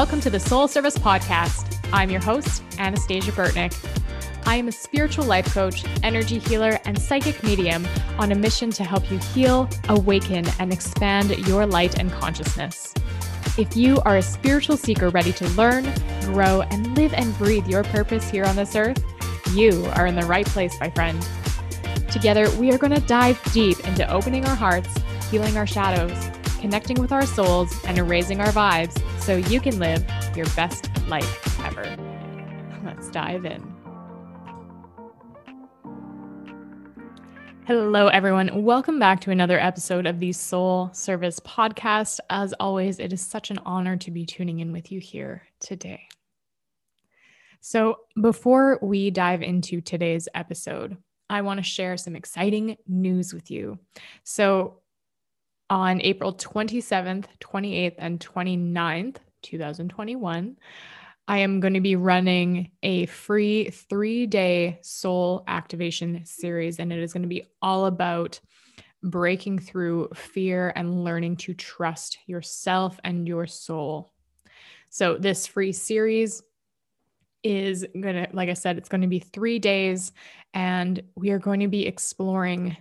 Welcome to the Soul Service Podcast. I'm your host, Anastasia Burtnick. I am a spiritual life coach, energy healer, and psychic medium on a mission to help you heal, awaken, and expand your light and consciousness. If you are a spiritual seeker ready to learn, grow, and live and breathe your purpose here on this earth, you are in the right place, my friend. Together, we are going to dive deep into opening our hearts, healing our shadows, connecting with our souls, and erasing our vibes so you can live your best life ever. Let's dive in. Hello, everyone. Welcome back to another episode of the Soul Service Podcast. As always, it is such an honor to be tuning in with you here today. So, before we dive into today's episode, I want to share some exciting news with you. So, on April 27th, 28th, and 29th, 2021, I am going to be running a free three day soul activation series, and it is going to be all about breaking through fear and learning to trust yourself and your soul. So, this free series is going to, like I said, it's going to be three days, and we are going to be exploring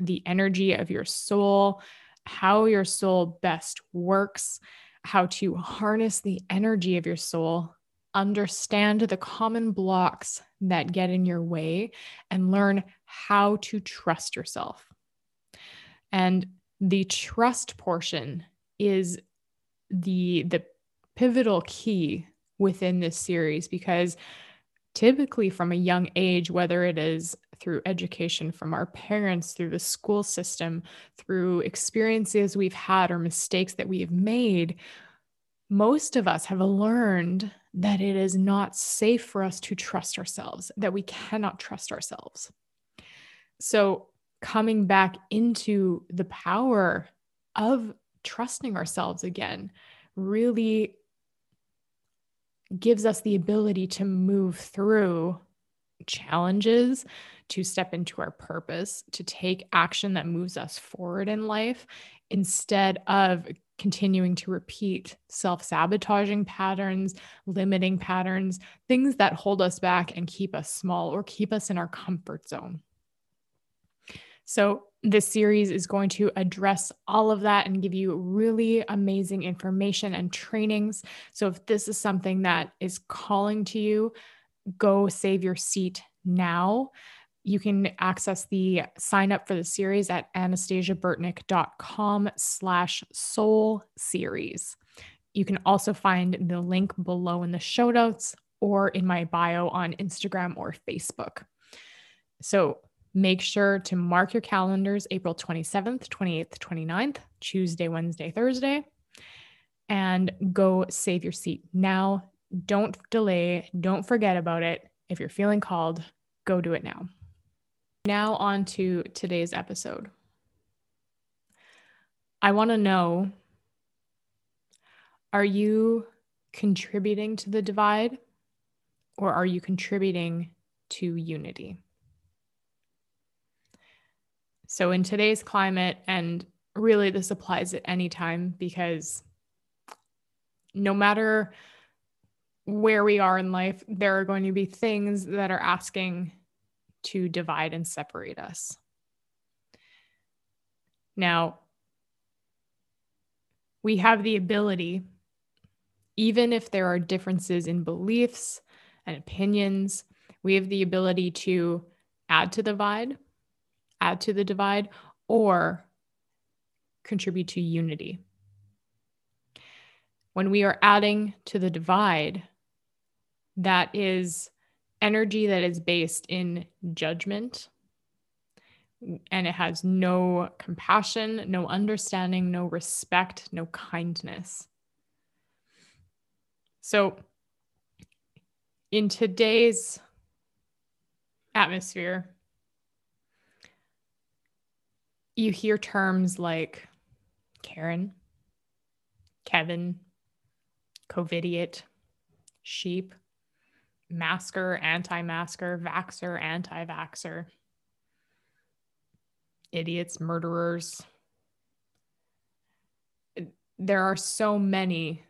the energy of your soul, how your soul best works, how to harness the energy of your soul understand the common blocks that get in your way and learn how to trust yourself. And the trust portion is the the pivotal key within this series because typically from a young age whether it is through education from our parents through the school system through experiences we've had or mistakes that we have made most of us have learned that it is not safe for us to trust ourselves, that we cannot trust ourselves. So, coming back into the power of trusting ourselves again really gives us the ability to move through challenges, to step into our purpose, to take action that moves us forward in life instead of continuing to repeat self sabotaging patterns, limiting patterns, things that hold us back and keep us small or keep us in our comfort zone. So, this series is going to address all of that and give you really amazing information and trainings. So, if this is something that is calling to you, go save your seat now. You can access the sign up for the series at anastasiaburtnick.com slash soul series. You can also find the link below in the show notes or in my bio on Instagram or Facebook. So make sure to mark your calendars April 27th, 28th, 29th, Tuesday, Wednesday, Thursday, and go save your seat now. Don't delay, don't forget about it. If you're feeling called, go do it now. Now, on to today's episode. I want to know are you contributing to the divide or are you contributing to unity? So, in today's climate, and really this applies at any time because no matter where we are in life, there are going to be things that are asking to divide and separate us. Now, we have the ability, even if there are differences in beliefs and opinions, we have the ability to add to the divide, add to the divide, or contribute to unity. When we are adding to the divide, that is energy that is based in judgment and it has no compassion, no understanding, no respect, no kindness. So, in today's atmosphere, you hear terms like Karen, Kevin, COVIDiot, sheep masker, anti masker, vaxer, anti vaxer, idiots, murderers. There are so many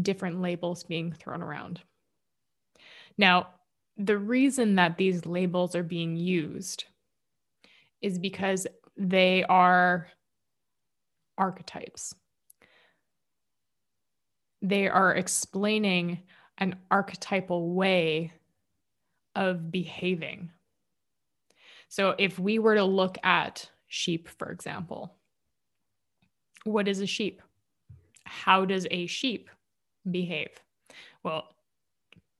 different labels being thrown around. Now, the reason that these labels are being used is because they are archetypes. They are explaining an archetypal way of behaving. So, if we were to look at sheep, for example, what is a sheep? How does a sheep behave? Well,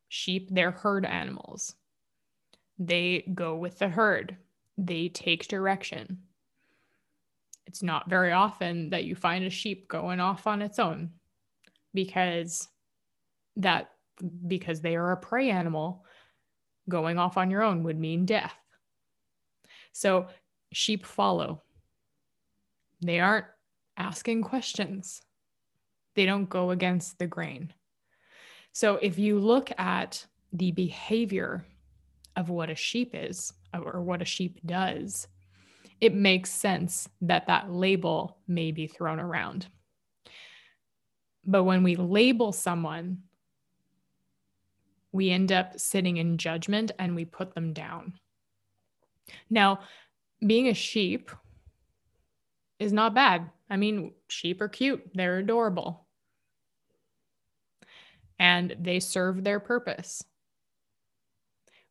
sheep, they're herd animals. They go with the herd, they take direction. It's not very often that you find a sheep going off on its own because that because they are a prey animal going off on your own would mean death. So sheep follow. They aren't asking questions. They don't go against the grain. So if you look at the behavior of what a sheep is or what a sheep does, it makes sense that that label may be thrown around. But when we label someone, we end up sitting in judgment and we put them down. Now, being a sheep is not bad. I mean, sheep are cute, they're adorable, and they serve their purpose.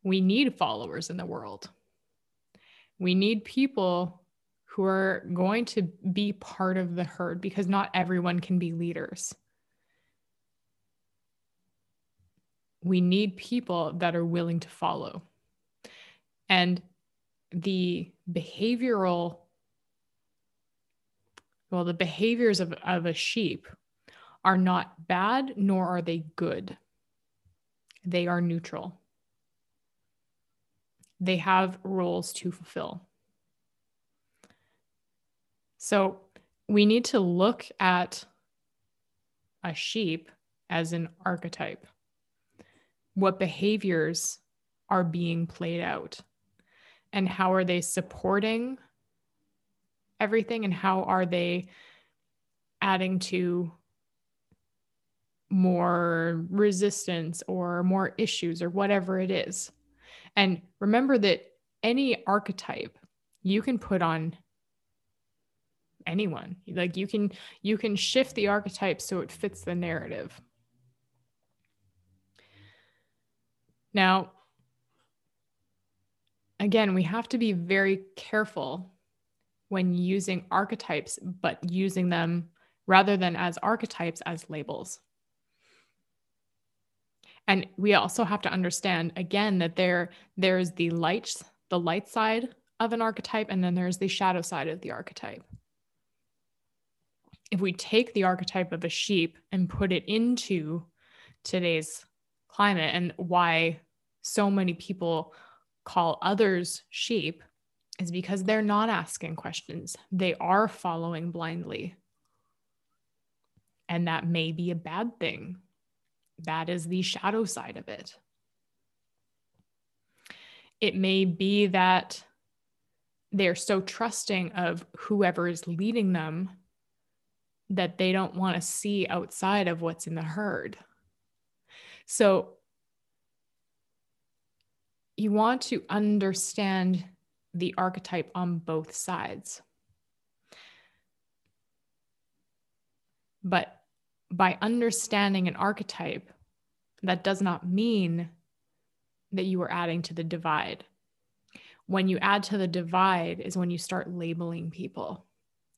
We need followers in the world. We need people who are going to be part of the herd because not everyone can be leaders. We need people that are willing to follow. And the behavioral well, the behaviors of, of a sheep are not bad, nor are they good. They are neutral. They have roles to fulfill. So we need to look at a sheep as an archetype. What behaviors are being played out? And how are they supporting everything and how are they adding to more resistance or more issues or whatever it is. And remember that any archetype you can put on anyone. Like you can you can shift the archetype so it fits the narrative. Now, again, we have to be very careful when using archetypes, but using them rather than as archetypes as labels. And we also have to understand again that there there's the light the light side of an archetype and then there's the shadow side of the archetype. If we take the archetype of a sheep and put it into today's climate and why so many people call others sheep is because they're not asking questions. They are following blindly. And that may be a bad thing. That is the shadow side of it. It may be that they're so trusting of whoever is leading them that they don't want to see outside of what's in the herd. So you want to understand the archetype on both sides. But by understanding an archetype, that does not mean that you are adding to the divide. When you add to the divide is when you start labeling people,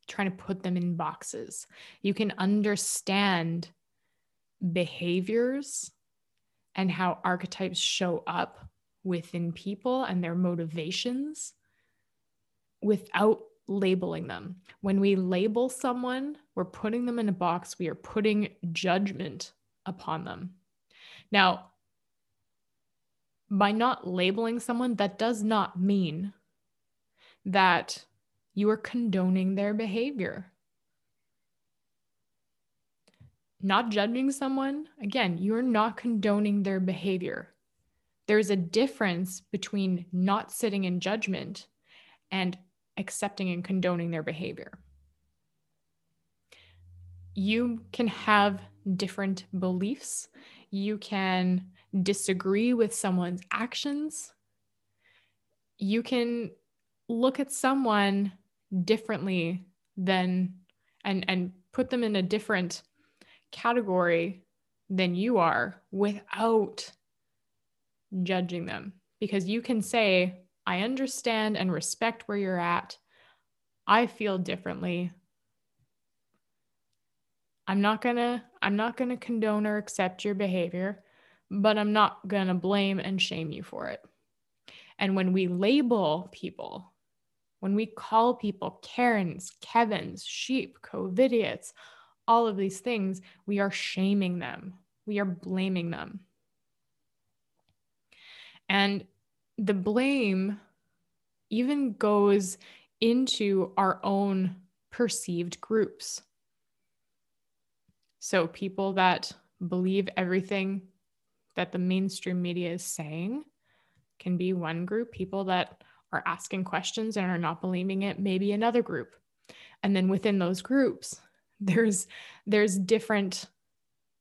trying to put them in boxes. You can understand behaviors and how archetypes show up within people and their motivations without labeling them. When we label someone, we're putting them in a box, we are putting judgment upon them. Now, by not labeling someone, that does not mean that you are condoning their behavior. Not judging someone, again, you're not condoning their behavior. There's a difference between not sitting in judgment and accepting and condoning their behavior. You can have different beliefs. You can disagree with someone's actions. You can look at someone differently than and and put them in a different category than you are without judging them because you can say I understand and respect where you're at. I feel differently. I'm not going to I'm not going to condone or accept your behavior, but I'm not going to blame and shame you for it. And when we label people, when we call people Karens, Kevins, sheep, COVIDiots, all of these things, we are shaming them. We are blaming them. And the blame even goes into our own perceived groups. So, people that believe everything that the mainstream media is saying can be one group. People that are asking questions and are not believing it, maybe another group. And then within those groups, there's there's different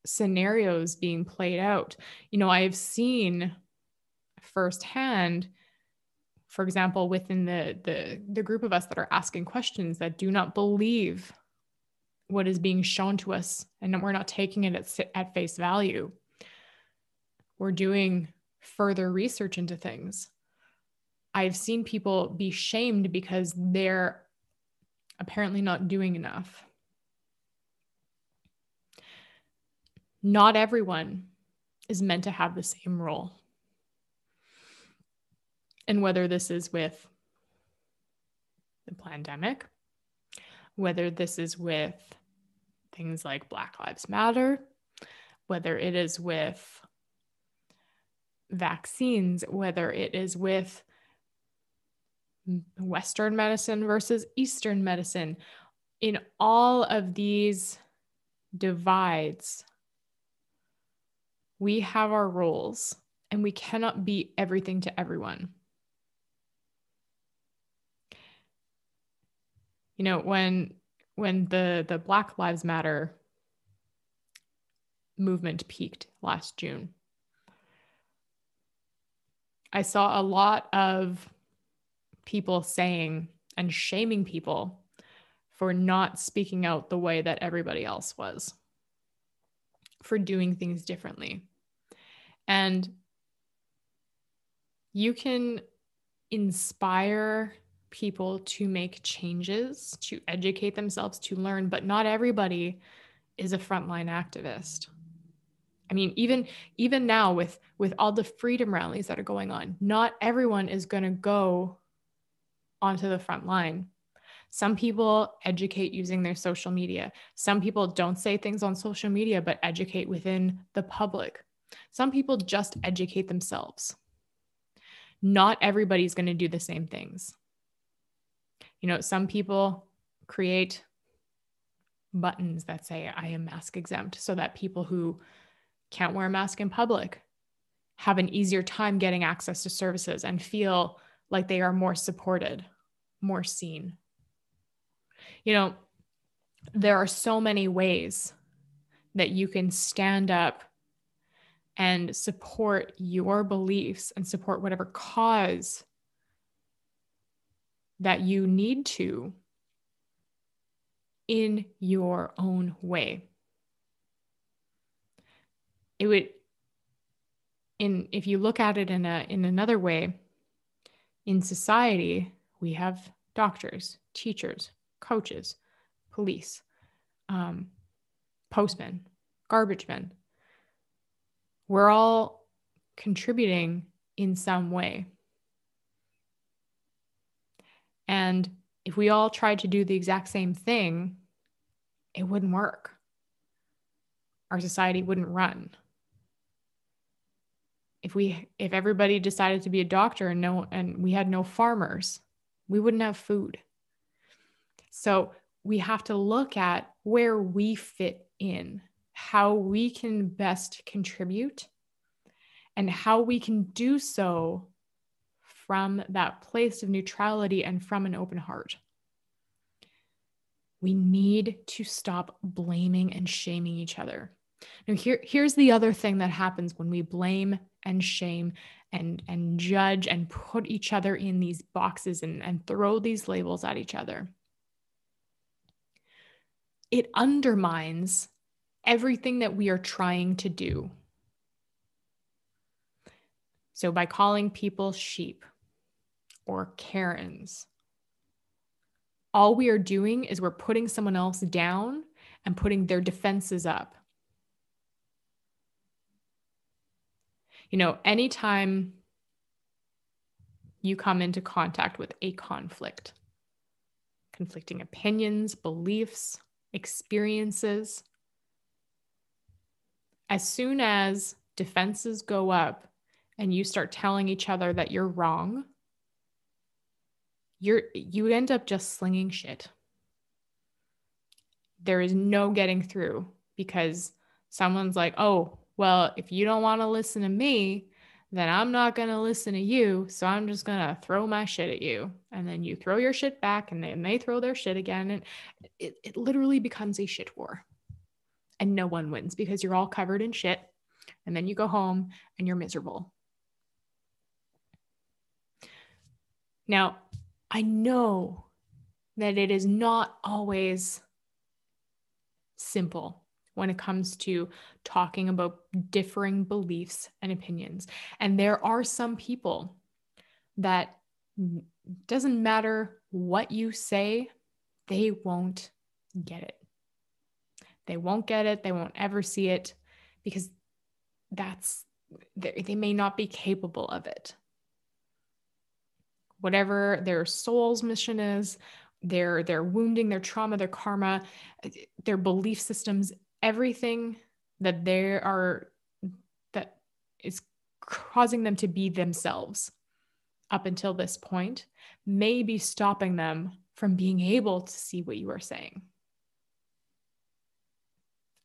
scenarios being played out. You know, I've seen firsthand for example within the the the group of us that are asking questions that do not believe what is being shown to us and we're not taking it at, at face value. We're doing further research into things. I've seen people be shamed because they're apparently not doing enough not everyone is meant to have the same role. And whether this is with the pandemic, whether this is with things like Black Lives Matter, whether it is with vaccines, whether it is with Western medicine versus Eastern medicine, in all of these divides, we have our roles and we cannot be everything to everyone. you know when when the the black lives matter movement peaked last june i saw a lot of people saying and shaming people for not speaking out the way that everybody else was for doing things differently and you can inspire people to make changes, to educate themselves, to learn, but not everybody is a frontline activist. I mean, even even now with with all the freedom rallies that are going on, not everyone is going to go onto the front line. Some people educate using their social media. Some people don't say things on social media but educate within the public. Some people just educate themselves. Not everybody's going to do the same things. You know, some people create buttons that say, I am mask exempt, so that people who can't wear a mask in public have an easier time getting access to services and feel like they are more supported, more seen. You know, there are so many ways that you can stand up and support your beliefs and support whatever cause that you need to in your own way. It would in if you look at it in a in another way, in society, we have doctors, teachers, coaches, police, um, postmen, garbage men. We're all contributing in some way. And if we all tried to do the exact same thing, it wouldn't work. Our society wouldn't run. If we if everybody decided to be a doctor and no and we had no farmers, we wouldn't have food. So we have to look at where we fit in, how we can best contribute, and how we can do so from that place of neutrality and from an open heart. We need to stop blaming and shaming each other. Now, here, here's the other thing that happens when we blame and shame and, and judge and put each other in these boxes and, and throw these labels at each other. It undermines everything that we are trying to do. So, by calling people sheep or Karens, all we are doing is we're putting someone else down and putting their defenses up. You know, anytime you come into contact with a conflict, conflicting opinions, beliefs, experiences, as soon as defenses go up and you start telling each other that you're wrong, you're you end up just slinging shit. There is no getting through because someone's like, "Oh, well, if you don't want to listen to me, then I'm not going to listen to you. So I'm just going to throw my shit at you. And then you throw your shit back and then they throw their shit again. And it, it literally becomes a shit war. And no one wins because you're all covered in shit. And then you go home and you're miserable. Now, I know that it is not always simple when it comes to talking about differing beliefs and opinions. And there are some people that doesn't matter what you say, they won't get it. They won't get it. They won't ever see it because that's, they may not be capable of it. Whatever their soul's mission is, their their wounding, their trauma, their karma, their belief systems everything that they are that is causing them to be themselves up until this point may be stopping them from being able to see what you are saying.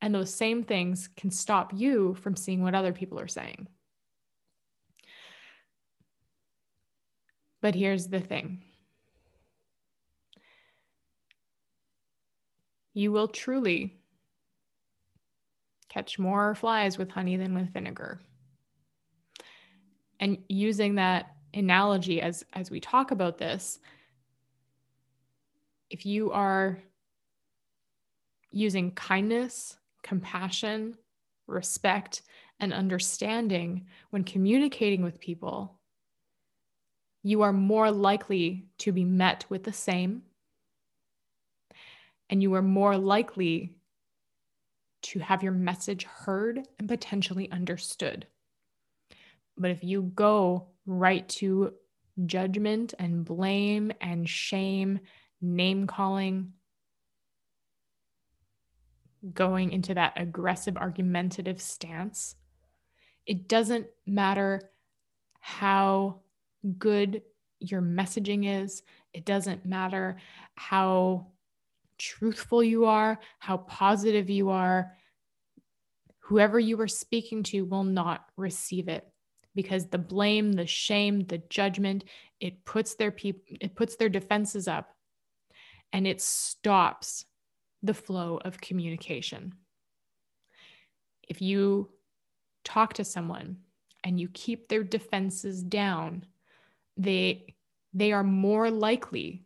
And those same things can stop you from seeing what other people are saying. But here's the thing you will truly catch more flies with honey than with vinegar. And using that analogy as as we talk about this, if you are using kindness, compassion, respect, and understanding when communicating with people, you are more likely to be met with the same. And you are more likely to have your message heard and potentially understood. But if you go right to judgment and blame and shame, name calling, going into that aggressive, argumentative stance, it doesn't matter how good your messaging is, it doesn't matter how truthful you are, how positive you are, whoever you are speaking to will not receive it because the blame, the shame, the judgment, it puts their people it puts their defenses up and it stops the flow of communication. If you talk to someone and you keep their defenses down, they they are more likely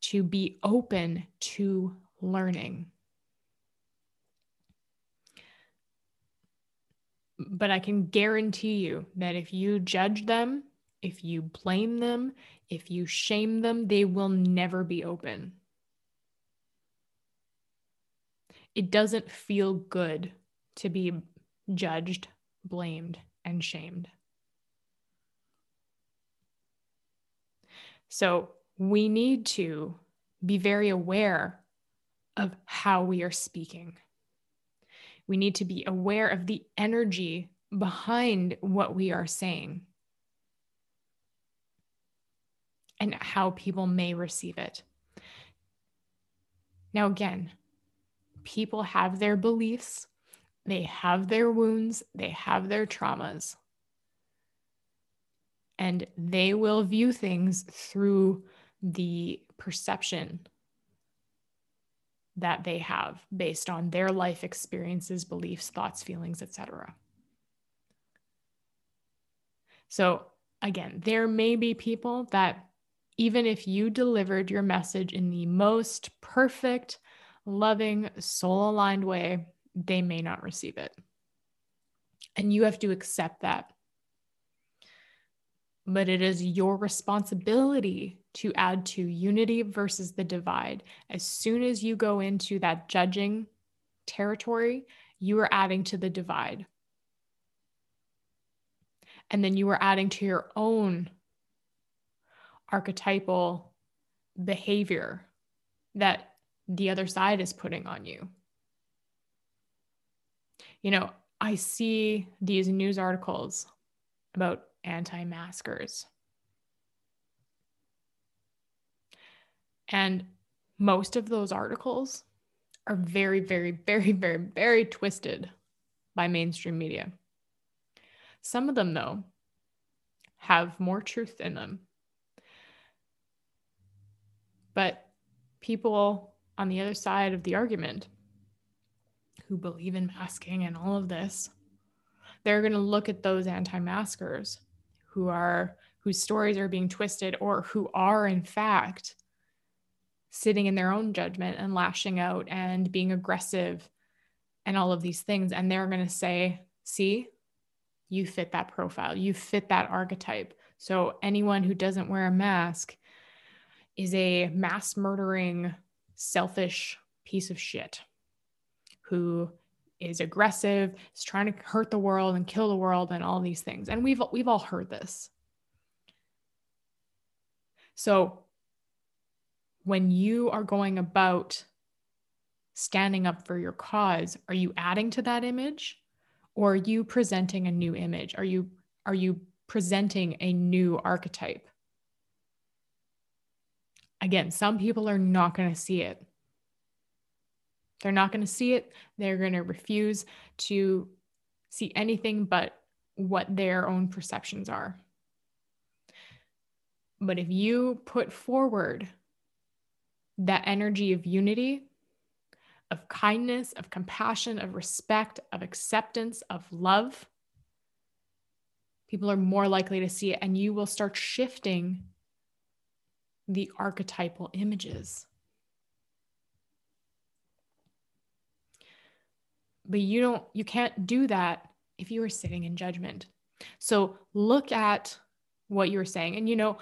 to be open to learning. But I can guarantee you that if you judge them, if you blame them, if you shame them, they will never be open. It doesn't feel good to be judged, blamed, and shamed. So we need to be very aware of how we are speaking. We need to be aware of the energy behind what we are saying and how people may receive it. Now, again, people have their beliefs, they have their wounds, they have their traumas, and they will view things through the perception that they have based on their life experiences, beliefs, thoughts, feelings, etc. So, again, there may be people that even if you delivered your message in the most perfect, loving, soul aligned way, they may not receive it. And you have to accept that. But it is your responsibility to add to unity versus the divide. As soon as you go into that judging territory, you are adding to the divide. And then you are adding to your own archetypal behavior that the other side is putting on you. You know, I see these news articles about anti maskers. And most of those articles are very, very, very, very, very twisted by mainstream media. Some of them, though, have more truth in them. But people on the other side of the argument who believe in masking and all of this, they're going to look at those anti-maskers who are whose stories are being twisted or who are in fact sitting in their own judgment and lashing out and being aggressive and all of these things and they're going to say, "See, you fit that profile. You fit that archetype." So anyone who doesn't wear a mask is a mass murdering, selfish piece of shit who is aggressive, is trying to hurt the world and kill the world and all these things. And we've we've all heard this. So when you are going about standing up for your cause, are you adding to that image or are you presenting a new image? Are you are you presenting a new archetype? Again, some people are not going to see it. They're not going to see it. They're going to refuse to see anything but what their own perceptions are. But if you put forward that energy of unity, of kindness, of compassion, of respect, of acceptance, of love, people are more likely to see it, and you will start shifting the archetypal images. But you don't, you can't do that if you are sitting in judgment. So look at what you're saying. And you know,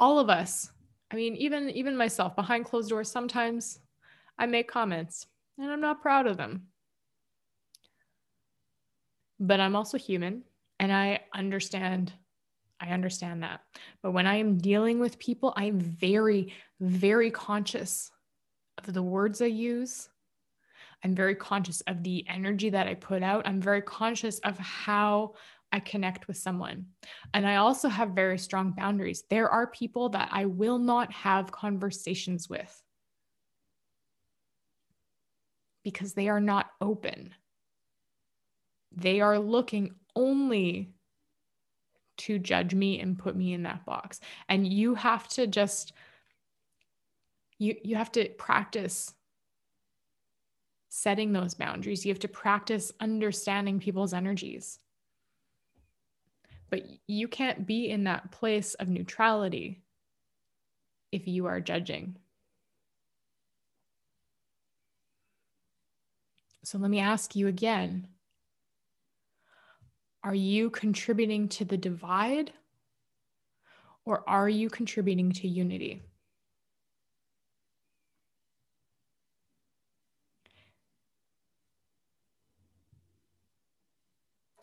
all of us, I mean, even even myself behind closed doors, sometimes I make comments and I'm not proud of them. But I'm also human and I understand I understand that. But when I am dealing with people, I'm very, very conscious of the words I use. I'm very conscious of the energy that I put out. I'm very conscious of how I connect with someone. And I also have very strong boundaries. There are people that I will not have conversations with because they are not open. They are looking only to judge me and put me in that box. And you have to just you you have to practice setting those boundaries. You have to practice understanding people's energies. But you can't be in that place of neutrality if you are judging. So let me ask you again are you contributing to the divide or are you contributing to unity?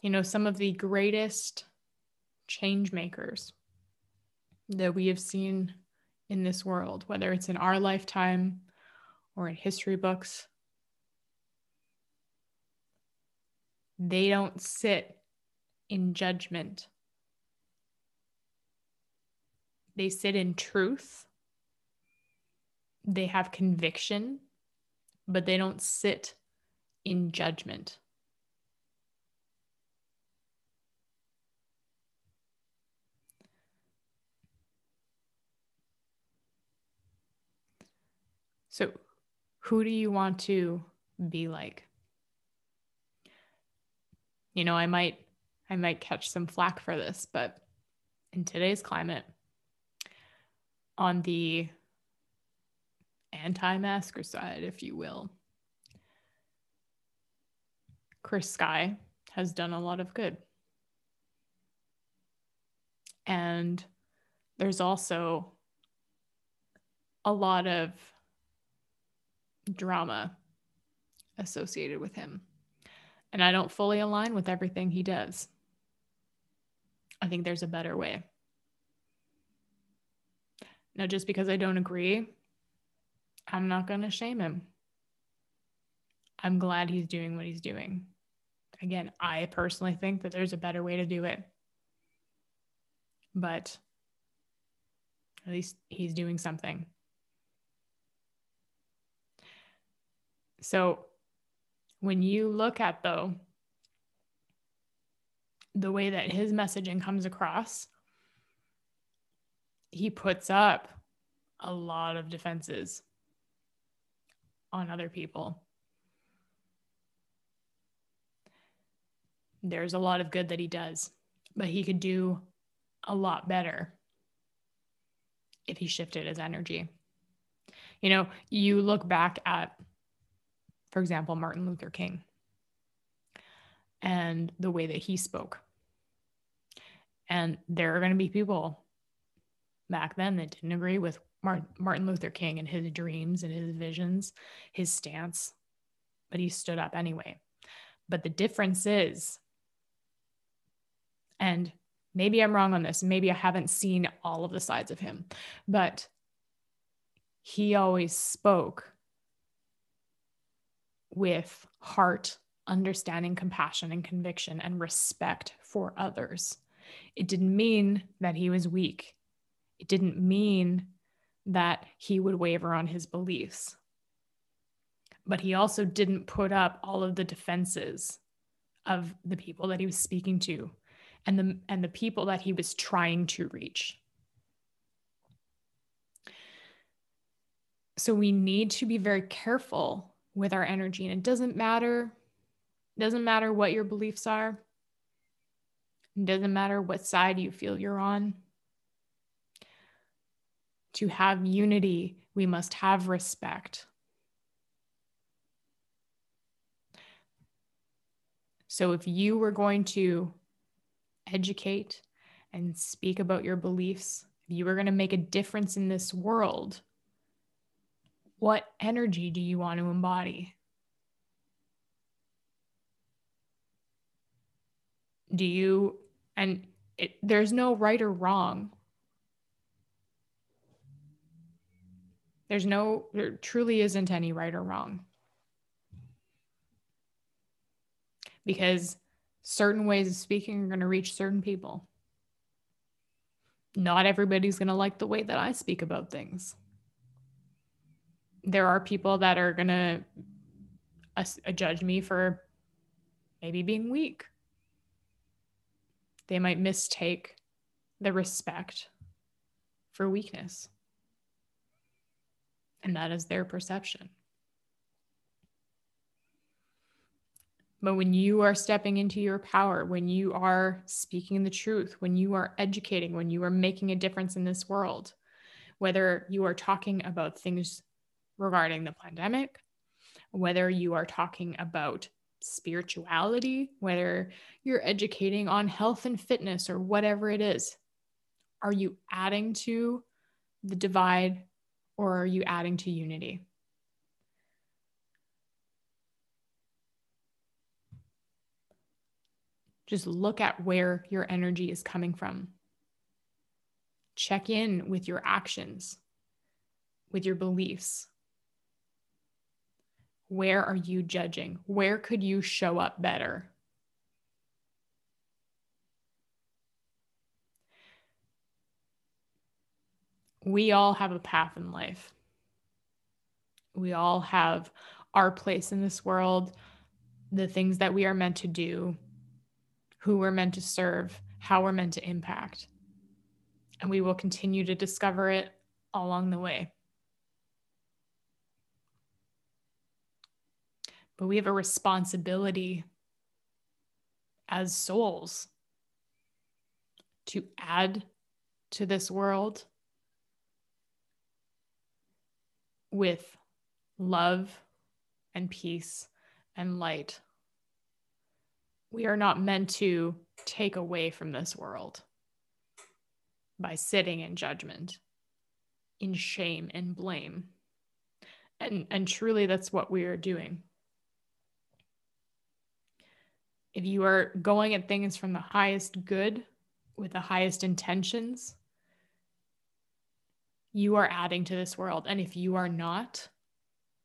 You know, some of the greatest change makers that we have seen in this world, whether it's in our lifetime or in history books, they don't sit in judgment. They sit in truth. They have conviction, but they don't sit in judgment. So, Who do you want to be like? You know, I might I might catch some flack for this, but in today's climate, on the anti-masker side, if you will, Chris Sky has done a lot of good. And there's also a lot of drama associated with him. And I don't fully align with everything he does. I think there's a better way. Now, just because I don't agree, I'm not going to shame him. I'm glad he's doing what he's doing. Again, I personally think that there's a better way to do it. But at least he's doing something. So when you look at though the way that his messaging comes across, he puts up a lot of defenses on other people. There's a lot of good that he does, but he could do a lot better if he shifted his energy. You know, you look back at, for example, Martin Luther King and the way that he spoke. And there are going to be people back then that didn't agree with Martin Luther King and his dreams and his visions, his stance, but he stood up anyway. But the difference is, and maybe I'm wrong on this, maybe I haven't seen all of the sides of him, but he always spoke with heart, understanding, compassion, and conviction and respect for others. It didn't mean that he was weak. It didn't mean that he would waver on his beliefs. But he also didn't put up all of the defenses of the people that he was speaking to and the and the people that he was trying to reach. So we need to be very careful with our energy and it doesn't matter doesn't matter what your beliefs are. It doesn't matter what side you feel you're on. To have unity, we must have respect. So if you were going to educate and speak about your beliefs, if you were going to make a difference in this world, what energy do you want to embody? Do you, and it, there's no right or wrong. There's no, there truly isn't any right or wrong. Because certain ways of speaking are going to reach certain people. Not everybody's going to like the way that I speak about things. There are people that are going to uh, judge me for maybe being weak. They might mistake the respect for weakness and that is their perception. But when you are stepping into your power, when you are speaking the truth, when you are educating, when you are making a difference in this world, whether you are talking about things regarding the pandemic, whether you are talking about spirituality, whether you're educating on health and fitness or whatever it is, are you adding to the divide or are you adding to unity? Just look at where your energy is coming from. Check in with your actions, with your beliefs. Where are you judging? Where could you show up better? we all have a path in life. We all have our place in this world, the things that we are meant to do, who we're meant to serve, how we're meant to impact. And we will continue to discover it along the way. But we have a responsibility as souls to add to this world with love and peace and light. We are not meant to take away from this world by sitting in judgment, in shame and blame. And, and truly, that's what we are doing. If you are going at things from the highest good with the highest intentions, you are adding to this world. And if you are not,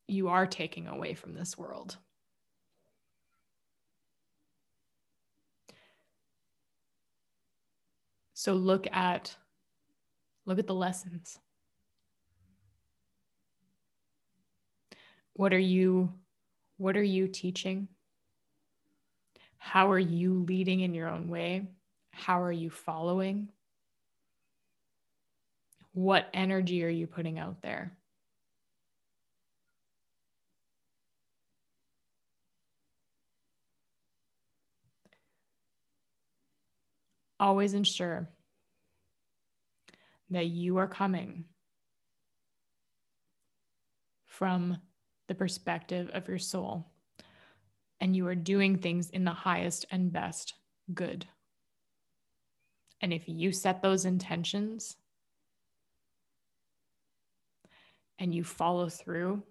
you are taking away from this world. So look at look at the lessons. What are you what are you teaching? How are you leading in your own way? How are you following? What energy are you putting out there? Always ensure that you are coming from the perspective of your soul and you are doing things in the highest and best good. And if you set those intentions and you follow through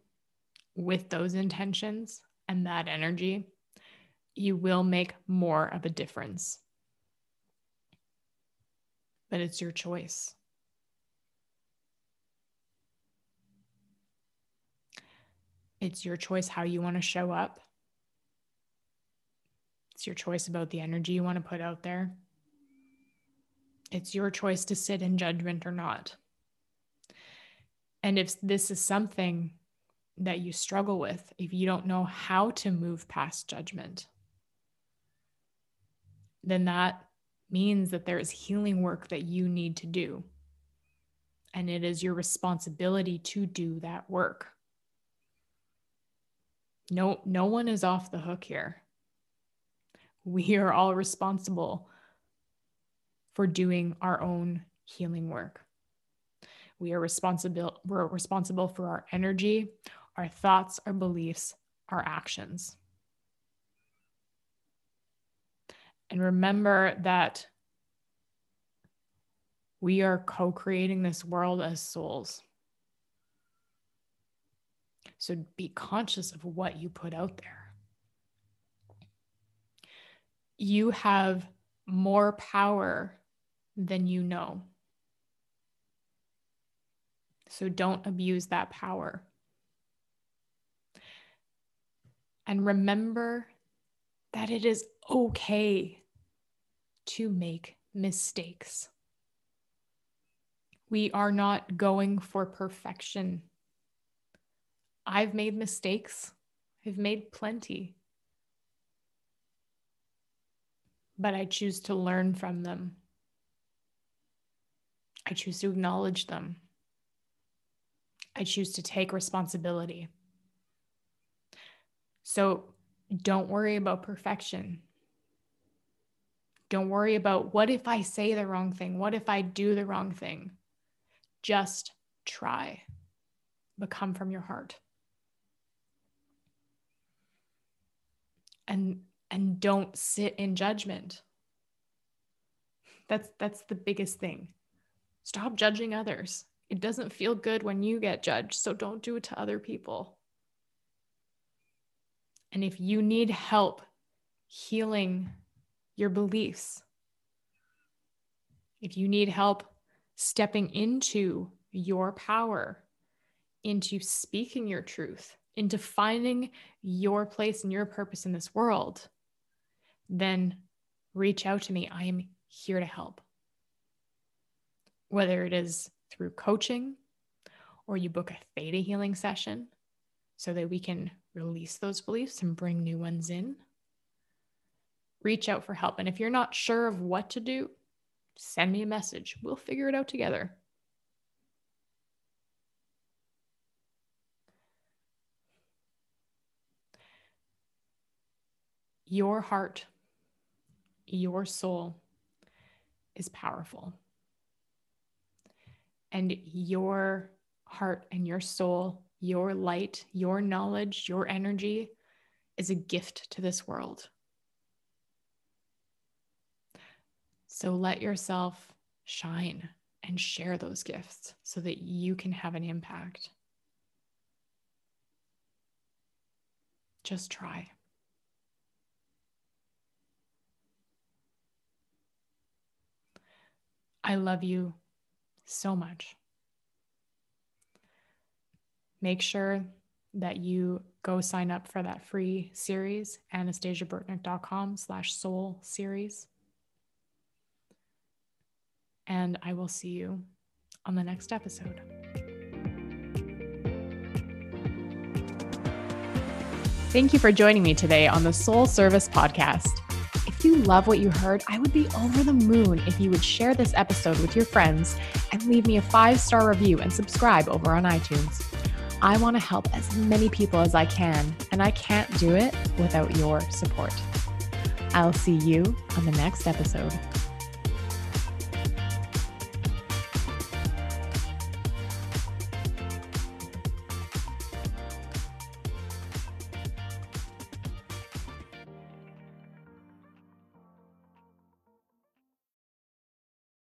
with those intentions and that energy, you will make more of a difference. But it's your choice. It's your choice how you want to show up. It's your choice about the energy you want to put out there. It's your choice to sit in judgment or not. And if this is something that you struggle with, if you don't know how to move past judgment, then that means that there is healing work that you need to do. And it is your responsibility to do that work. No, no one is off the hook here we are all responsible for doing our own healing work. We are responsible we're responsible for our energy, our thoughts, our beliefs, our actions. And remember that we are co creating this world as souls. So be conscious of what you put out there you have more power than you know. So don't abuse that power. And remember that it is okay to make mistakes. We are not going for perfection. I've made mistakes, I've made plenty. But I choose to learn from them. I choose to acknowledge them. I choose to take responsibility. So don't worry about perfection. Don't worry about what if I say the wrong thing? What if I do the wrong thing? Just try. Become from your heart. And and don't sit in judgment. That's that's the biggest thing. Stop judging others. It doesn't feel good when you get judged, so don't do it to other people. And if you need help healing your beliefs, if you need help stepping into your power, into speaking your truth, into finding your place and your purpose in this world, then reach out to me. I am here to help. Whether it is through coaching or you book a theta healing session so that we can release those beliefs and bring new ones in, reach out for help. And if you're not sure of what to do, send me a message. We'll figure it out together. your heart, your soul is powerful. And your heart and your soul, your light, your knowledge, your energy is a gift to this world. So let yourself shine and share those gifts so that you can have an impact. Just try. I love you so much. Make sure that you go sign up for that free series, anastasiaburtnick.com slash soul series. And I will see you on the next episode. Thank you for joining me today on the Soul Service Podcast. If you love what you heard, I would be over the moon if you would share this episode with your friends and leave me a five star review and subscribe over on iTunes. I want to help as many people as I can, and I can't do it without your support. I'll see you on the next episode.